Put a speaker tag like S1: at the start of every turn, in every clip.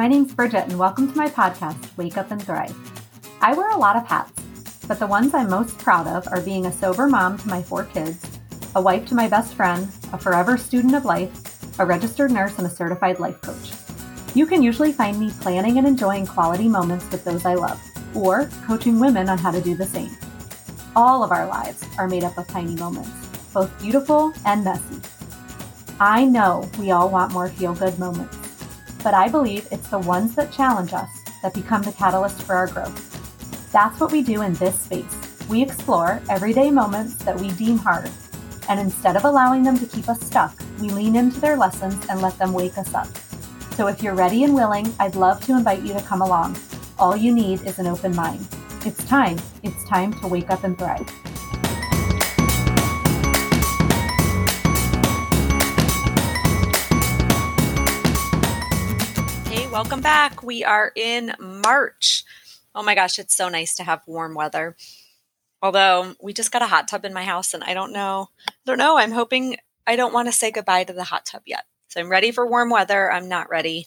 S1: My name's Bridget, and welcome to my podcast, Wake Up and Thrive. I wear a lot of hats, but the ones I'm most proud of are being a sober mom to my four kids, a wife to my best friend, a forever student of life, a registered nurse, and a certified life coach. You can usually find me planning and enjoying quality moments with those I love, or coaching women on how to do the same. All of our lives are made up of tiny moments, both beautiful and messy. I know we all want more feel good moments, but I believe it's the ones that challenge us that become the catalyst for our growth. That's what we do in this space. We explore everyday moments that we deem hard, and instead of allowing them to keep us stuck, we lean into their lessons and let them wake us up. So if you're ready and willing, I'd love to invite you to come along. All you need is an open mind. It's time. It's time to wake up and thrive.
S2: Welcome back. We are in March. Oh my gosh, it's so nice to have warm weather. Although we just got a hot tub in my house and I don't know, I don't know. I'm hoping I don't want to say goodbye to the hot tub yet. So I'm ready for warm weather. I'm not ready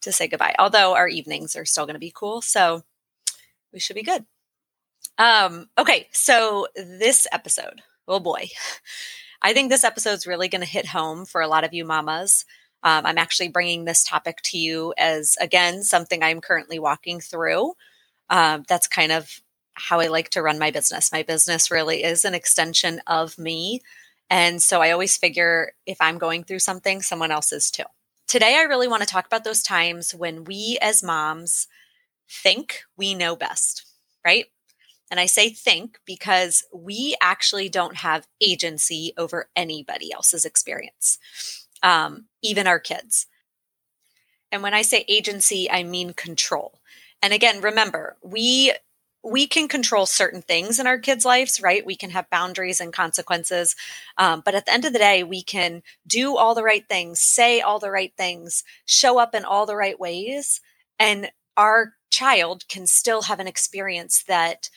S2: to say goodbye. Although our evenings are still going to be cool, so we should be good. Um, okay, so this episode, oh boy, I think this episode's really going to hit home for a lot of you mamas. Um, I'm actually bringing this topic to you as again something I'm currently walking through. Um, that's kind of how I like to run my business. My business really is an extension of me. And so I always figure if I'm going through something, someone else is too. Today, I really want to talk about those times when we as moms think we know best, right? And I say think because we actually don't have agency over anybody else's experience, um, even our kids. And when I say agency, I mean control. And again, remember, we we can control certain things in our kids' lives, right? We can have boundaries and consequences. Um, but at the end of the day, we can do all the right things, say all the right things, show up in all the right ways. And our child can still have an experience that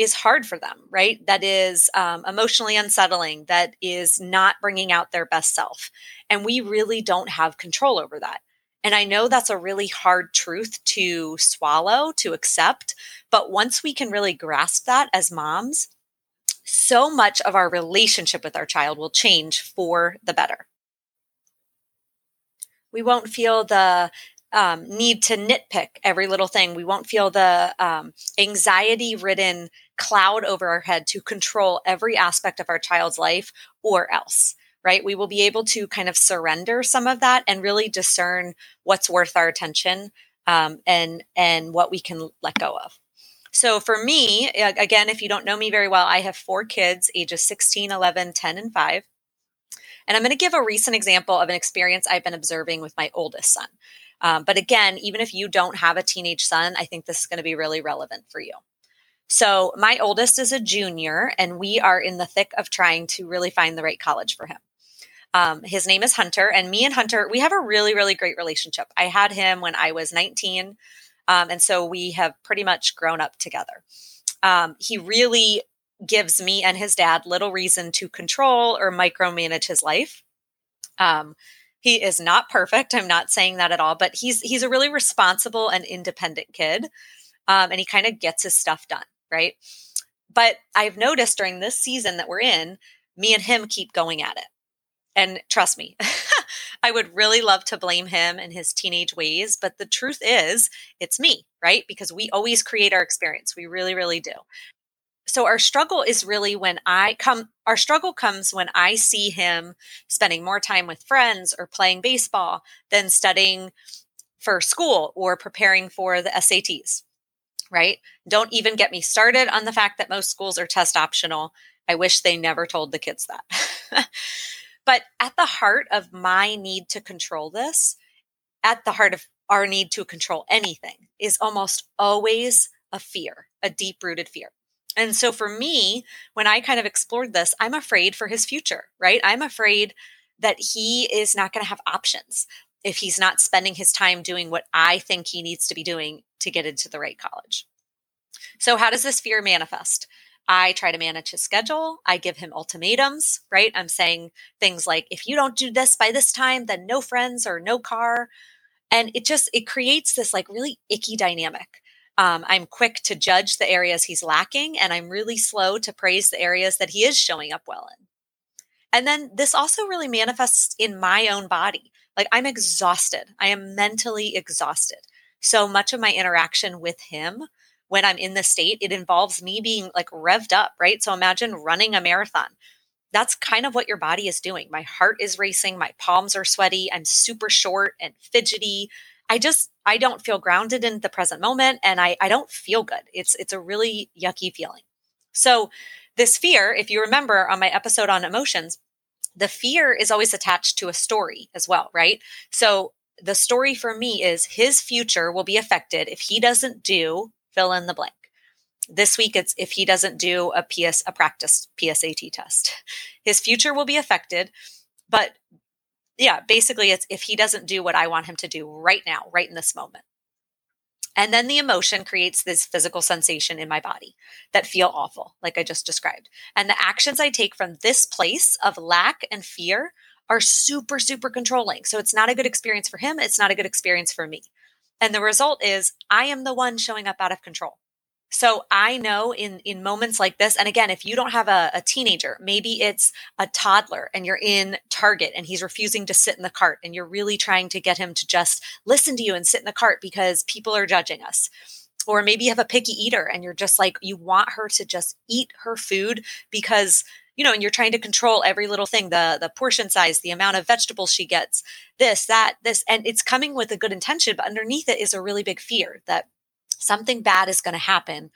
S2: is hard for them, right? That is um, emotionally unsettling, that is not bringing out their best self. And we really don't have control over that. And I know that's a really hard truth to swallow, to accept. But once we can really grasp that as moms, so much of our relationship with our child will change for the better. We won't feel the um, need to nitpick every little thing. We won't feel the um, anxiety ridden cloud over our head to control every aspect of our child's life or else right? We will be able to kind of surrender some of that and really discern what's worth our attention um, and and what we can let go of. So for me, again, if you don't know me very well, I have four kids, ages 16, 11, 10, and 5. And I'm going to give a recent example of an experience I've been observing with my oldest son. Um, but again, even if you don't have a teenage son, I think this is going to be really relevant for you. So, my oldest is a junior, and we are in the thick of trying to really find the right college for him. Um, his name is Hunter, and me and Hunter, we have a really, really great relationship. I had him when I was 19, um, and so we have pretty much grown up together. Um, he really gives me and his dad little reason to control or micromanage his life. Um, he is not perfect. I'm not saying that at all, but he's he's a really responsible and independent kid, um, and he kind of gets his stuff done, right? But I've noticed during this season that we're in, me and him keep going at it. And trust me, I would really love to blame him and his teenage ways, but the truth is, it's me, right? Because we always create our experience. We really, really do. So our struggle is really when I come, our struggle comes when I see him spending more time with friends or playing baseball than studying for school or preparing for the SATs, right? Don't even get me started on the fact that most schools are test optional. I wish they never told the kids that. But at the heart of my need to control this, at the heart of our need to control anything, is almost always a fear, a deep rooted fear. And so for me, when I kind of explored this, I'm afraid for his future, right? I'm afraid that he is not going to have options if he's not spending his time doing what I think he needs to be doing to get into the right college. So, how does this fear manifest? I try to manage his schedule. I give him ultimatums, right? I'm saying things like, if you don't do this by this time, then no friends or no car. And it just, it creates this like really icky dynamic. Um, I'm quick to judge the areas he's lacking, and I'm really slow to praise the areas that he is showing up well in. And then this also really manifests in my own body. Like I'm exhausted. I am mentally exhausted. So much of my interaction with him when I'm in the state, it involves me being like revved up, right? So imagine running a marathon. That's kind of what your body is doing. My heart is racing, my palms are sweaty, I'm super short and fidgety. I just I don't feel grounded in the present moment and I I don't feel good. It's it's a really yucky feeling. So this fear, if you remember on my episode on emotions, the fear is always attached to a story as well, right? So the story for me is his future will be affected if he doesn't do fill in the blank. This week it's if he doesn't do a PS a practice PSAT test. His future will be affected, but yeah, basically it's if he doesn't do what I want him to do right now, right in this moment. And then the emotion creates this physical sensation in my body that feel awful, like I just described. And the actions I take from this place of lack and fear are super, super controlling. So it's not a good experience for him. It's not a good experience for me. And the result is I am the one showing up out of control. So I know in in moments like this, and again, if you don't have a, a, teenager, maybe it's a toddler and you're in Target and he's refusing to sit in the cart and you're really trying to get him to just listen to you and sit in the cart because people are judging us. Or maybe you have a picky eater and you're just like, you want her to just eat her food because you know, and you're trying to control every little thing, the the portion size, the amount of vegetables she gets, this, that, this, and it's coming with a good intention, but underneath it is a really big fear that something bad is going to happen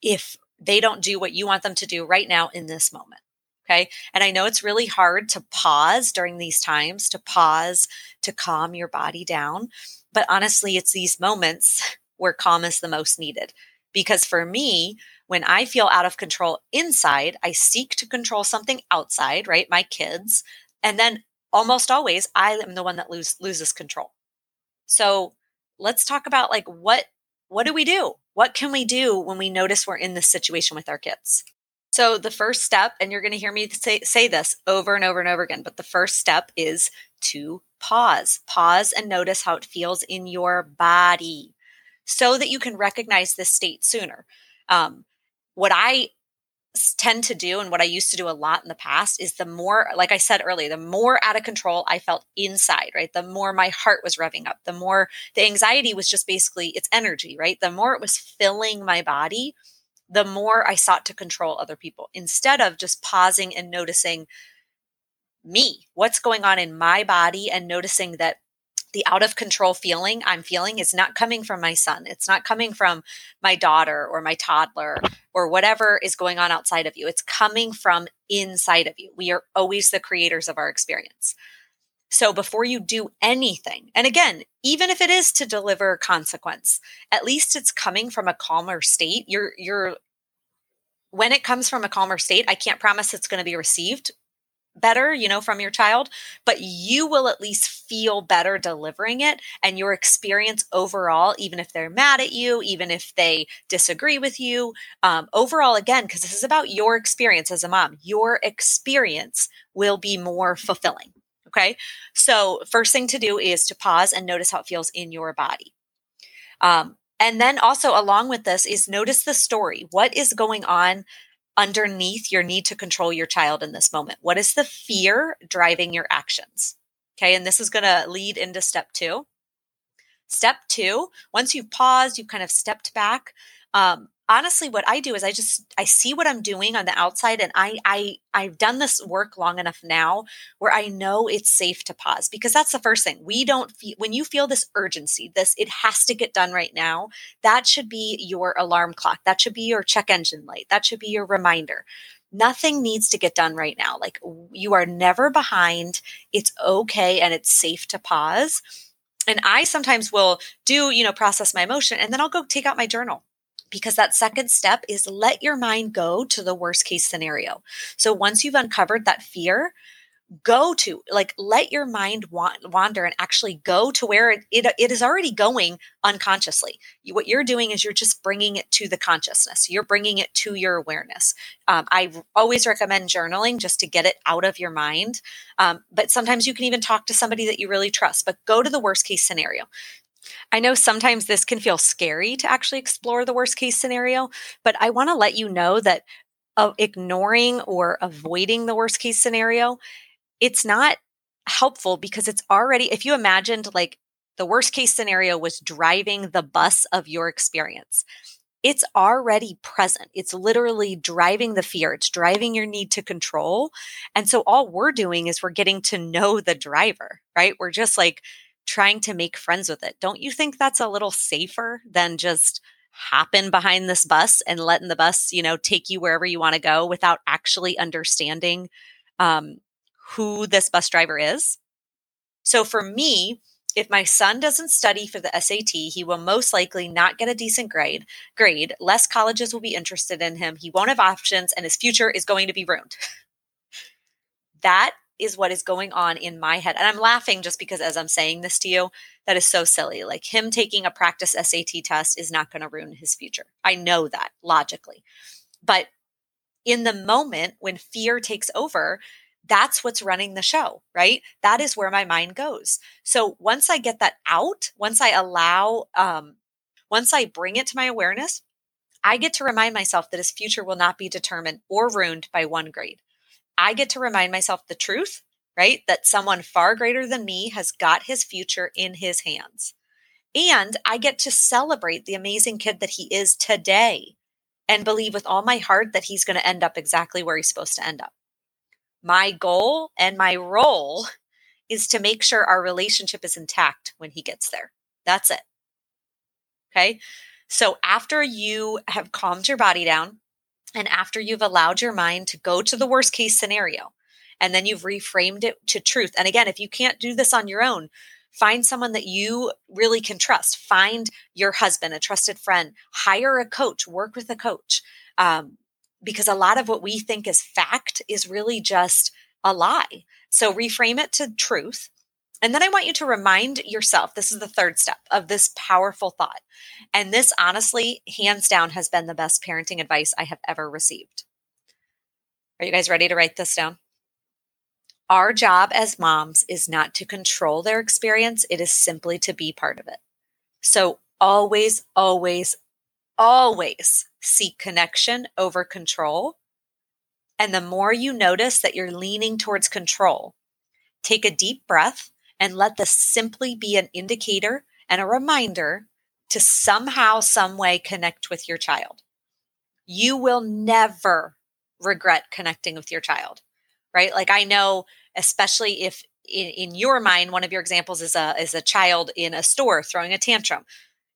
S2: if they don't do what you want them to do right now in this moment. Okay. And I know it's really hard to pause during these times, to pause, to calm your body down. But honestly, it's these moments where calm is the most needed. Because for me, when I feel out of control inside, I seek to control something outside, right? My kids. And then almost always, I am the one that lose, loses control. So let's talk about like what what do we do? What can we do when we notice we're in this situation with our kids? So, the first step, and you're going to hear me say, say this over and over and over again, but the first step is to pause. Pause and notice how it feels in your body so that you can recognize this state sooner. Um, what I tend to do and what I used to do a lot in the past is the more, like I said earlier, the more out of control I felt inside, right? The more my heart was revving up, the more the anxiety was just basically it's energy, right? The more it was filling my body, the more I sought to control other people instead of just pausing and noticing me, what's going on in my body and noticing that the out of control feeling I'm feeling is not coming from my son. It's not coming from my daughter or my toddler or whatever is going on outside of you. It's coming from inside of you. We are always the creators of our experience. So before you do anything, and again, even if it is to deliver consequence, at least it's coming from a calmer state. You're you're when it comes from a calmer state, I can't promise it's going to be received better, you know, from your child, but you will at least feel better delivering it. And your experience overall, even if they're mad at you, even if they disagree with you, um, overall, again, because this is about your experience as a mom, your experience will be more fulfilling. Okay. So, first thing to do is to pause and notice how it feels in your body. Um, and then also, along with this, is notice the story. What is going on underneath your need to control your child in this moment? What is the fear driving your actions? Okay, and this is going to lead into step two. Step two, once you've paused, you've kind of stepped back, um, honestly what i do is i just i see what i'm doing on the outside and i i i've done this work long enough now where i know it's safe to pause because that's the first thing. We don't feel when you feel this urgency this it has to get done right now that should be your alarm clock. That should be your check engine light. That should be your reminder. Nothing needs to get done right now. Like you are never behind. It's okay and it's safe to pause. And i sometimes will do you know process my emotion and then i'll go take out my journal because that second step is let your mind go to the worst case scenario. So once you've uncovered that fear, go to like let your mind wander and actually go to where it, it, it is already going unconsciously. You, what you're doing is you're just bringing it to the consciousness. You're bringing it to your awareness. Um, i always recommend journaling just to get it out of your mind. Um, but sometimes you can even talk to somebody that you really trust but go to the worst case scenario I know sometimes this can feel scary to actually explore the worst case scenario, but I want to let you know that uh, ignoring or avoiding the worst case scenario, it's not helpful because it's already, if you imagined like the worst case scenario was driving the bus of your experience, it's already present. It's literally driving the fear, it's driving your need to control. And so all we're doing is we're getting to know the driver, right? We're just like, trying to make friends with it. Don't you think that's a little safer than just hopping behind this bus and letting the bus, you know, take you wherever you want to go without actually understanding um, who this bus driver is? So for me, if my son doesn't study for the SAT, he will most likely not get a decent grade. Grade, less colleges will be interested in him. He won't have options and his future is going to be ruined. that is what is going on in my head. And I'm laughing just because as I'm saying this to you, that is so silly. Like him taking a practice SAT test is not going to ruin his future. I know that logically. But in the moment when fear takes over, that's what's running the show, right? That is where my mind goes. So once I get that out, once I allow, um, once I bring it to my awareness, I get to remind myself that his future will not be determined or ruined by one grade. I get to remind myself the truth, right? That someone far greater than me has got his future in his hands. And I get to celebrate the amazing kid that he is today and believe with all my heart that he's going to end up exactly where he's supposed to end up. My goal and my role is to make sure our relationship is intact when he gets there. That's it. Okay. So after you have calmed your body down, and after you've allowed your mind to go to the worst case scenario, and then you've reframed it to truth. And again, if you can't do this on your own, find someone that you really can trust. Find your husband, a trusted friend, hire a coach, work with a coach. Um, because a lot of what we think is fact is really just a lie. So reframe it to truth and then I want you to remind yourself this is the third step of this powerful thought. And this, honestly, hands down, has been the best parenting advice I have ever received. Are you guys ready to write this down? Our job as moms is not to control their experience, it is simply to be part of it. So always, always, always seek connection over control. And the more you notice that you're leaning towards control, take a deep breath and let this simply be an indicator and a reminder to somehow, some way connect with your child. You will never regret connecting with your child, right? Like I know, especially if in, in your mind, one of your examples is a is a child in a store throwing a tantrum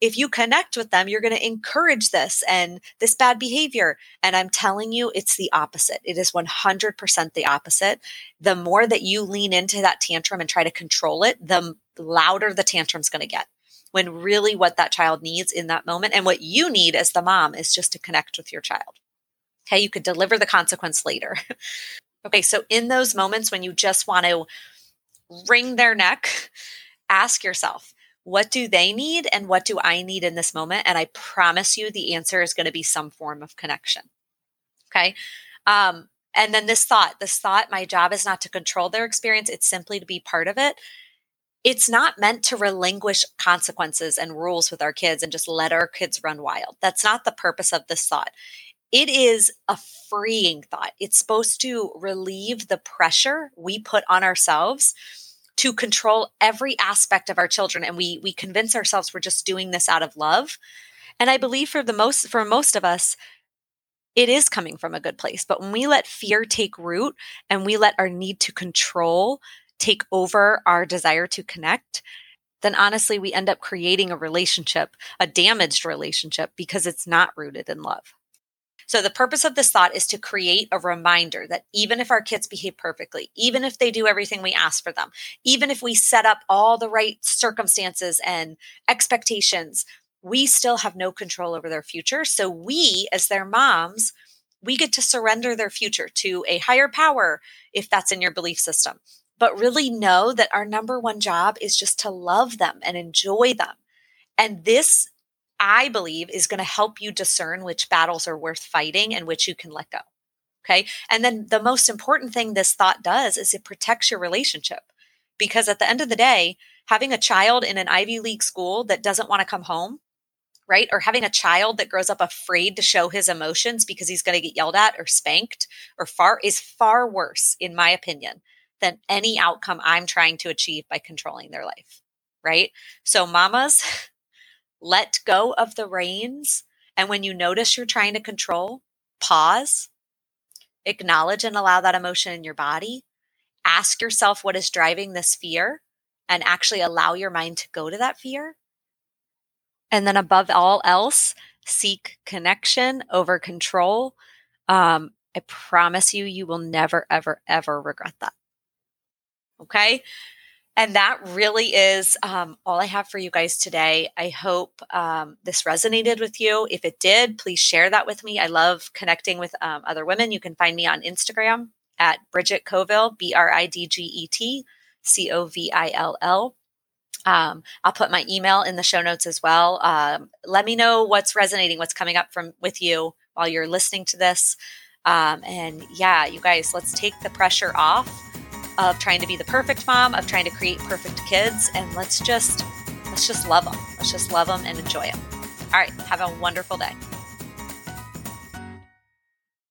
S2: if you connect with them, you're going to encourage this and this bad behavior. And I'm telling you, it's the opposite. It is 100% the opposite. The more that you lean into that tantrum and try to control it, the louder the tantrum's going to get. When really what that child needs in that moment and what you need as the mom is just to connect with your child. Okay, you could deliver the consequence later. okay, so in those moments when you just want to wring their neck, ask yourself, what do they need and what do I need in this moment? And I promise you the answer is going to be some form of connection. Okay. Um, and then this thought, this thought, my job is not to control their experience, it's simply to be part of it. It's not meant to relinquish consequences and rules with our kids and just let our kids run wild. That's not the purpose of this thought. It is a freeing thought. It's supposed to relieve the pressure we put on ourselves to control every aspect of our children. And we we convince ourselves we're just doing this out of love. And i believe for the most for most of us it is coming from a good place. But when we let fear take root and we let our need to control take over our desire to connect then honestly we end up creating a relationship a damaged relationship because it's not rooted in love so the purpose of this thought is to create a reminder that even if our kids behave perfectly, even if they do everything we ask for them, even if we set up all the right circumstances and expectations, we still have no control over their future. So we, as their moms, we get to surrender their future to a higher power if that's in your belief system. But really know that our number one job is just to love them and enjoy them. And this, I believe, is going to help you discern which battles are worth fighting and which you can let go. Okay. And then the most important thing this thought does is it protects your relationship. Because at the end of the day, having a child in an Ivy League school that doesn't want to come home right? Or having a child that grows up afraid to show his emotions because he's going to get yelled at or spanked or far is far worse, in my opinion, than any outcome I'm trying to achieve by controlling their life, right? So, mamas, let go of the reins. And when you notice you're trying to control, pause, acknowledge and allow that emotion in your body. Ask yourself what is driving this fear and actually allow your mind to go to that fear and then above all else, seek connection over control. Um, I promise you, you will never, ever, ever regret that. Okay. And that really is um, all I have for you guys today. I hope um, this resonated with you. If it did, please share that with me. I love connecting with um, other women. You can find me on Instagram at Bridget Covill, B R I D G E T C O V I L L. Um, I'll put my email in the show notes as well. Um, let me know what's resonating, what's coming up from with you while you're listening to this. Um, and yeah, you guys, let's take the pressure off of trying to be the perfect mom, of trying to create perfect kids, and let's just let's just love them. Let's just love them and enjoy them. All right, have a wonderful day.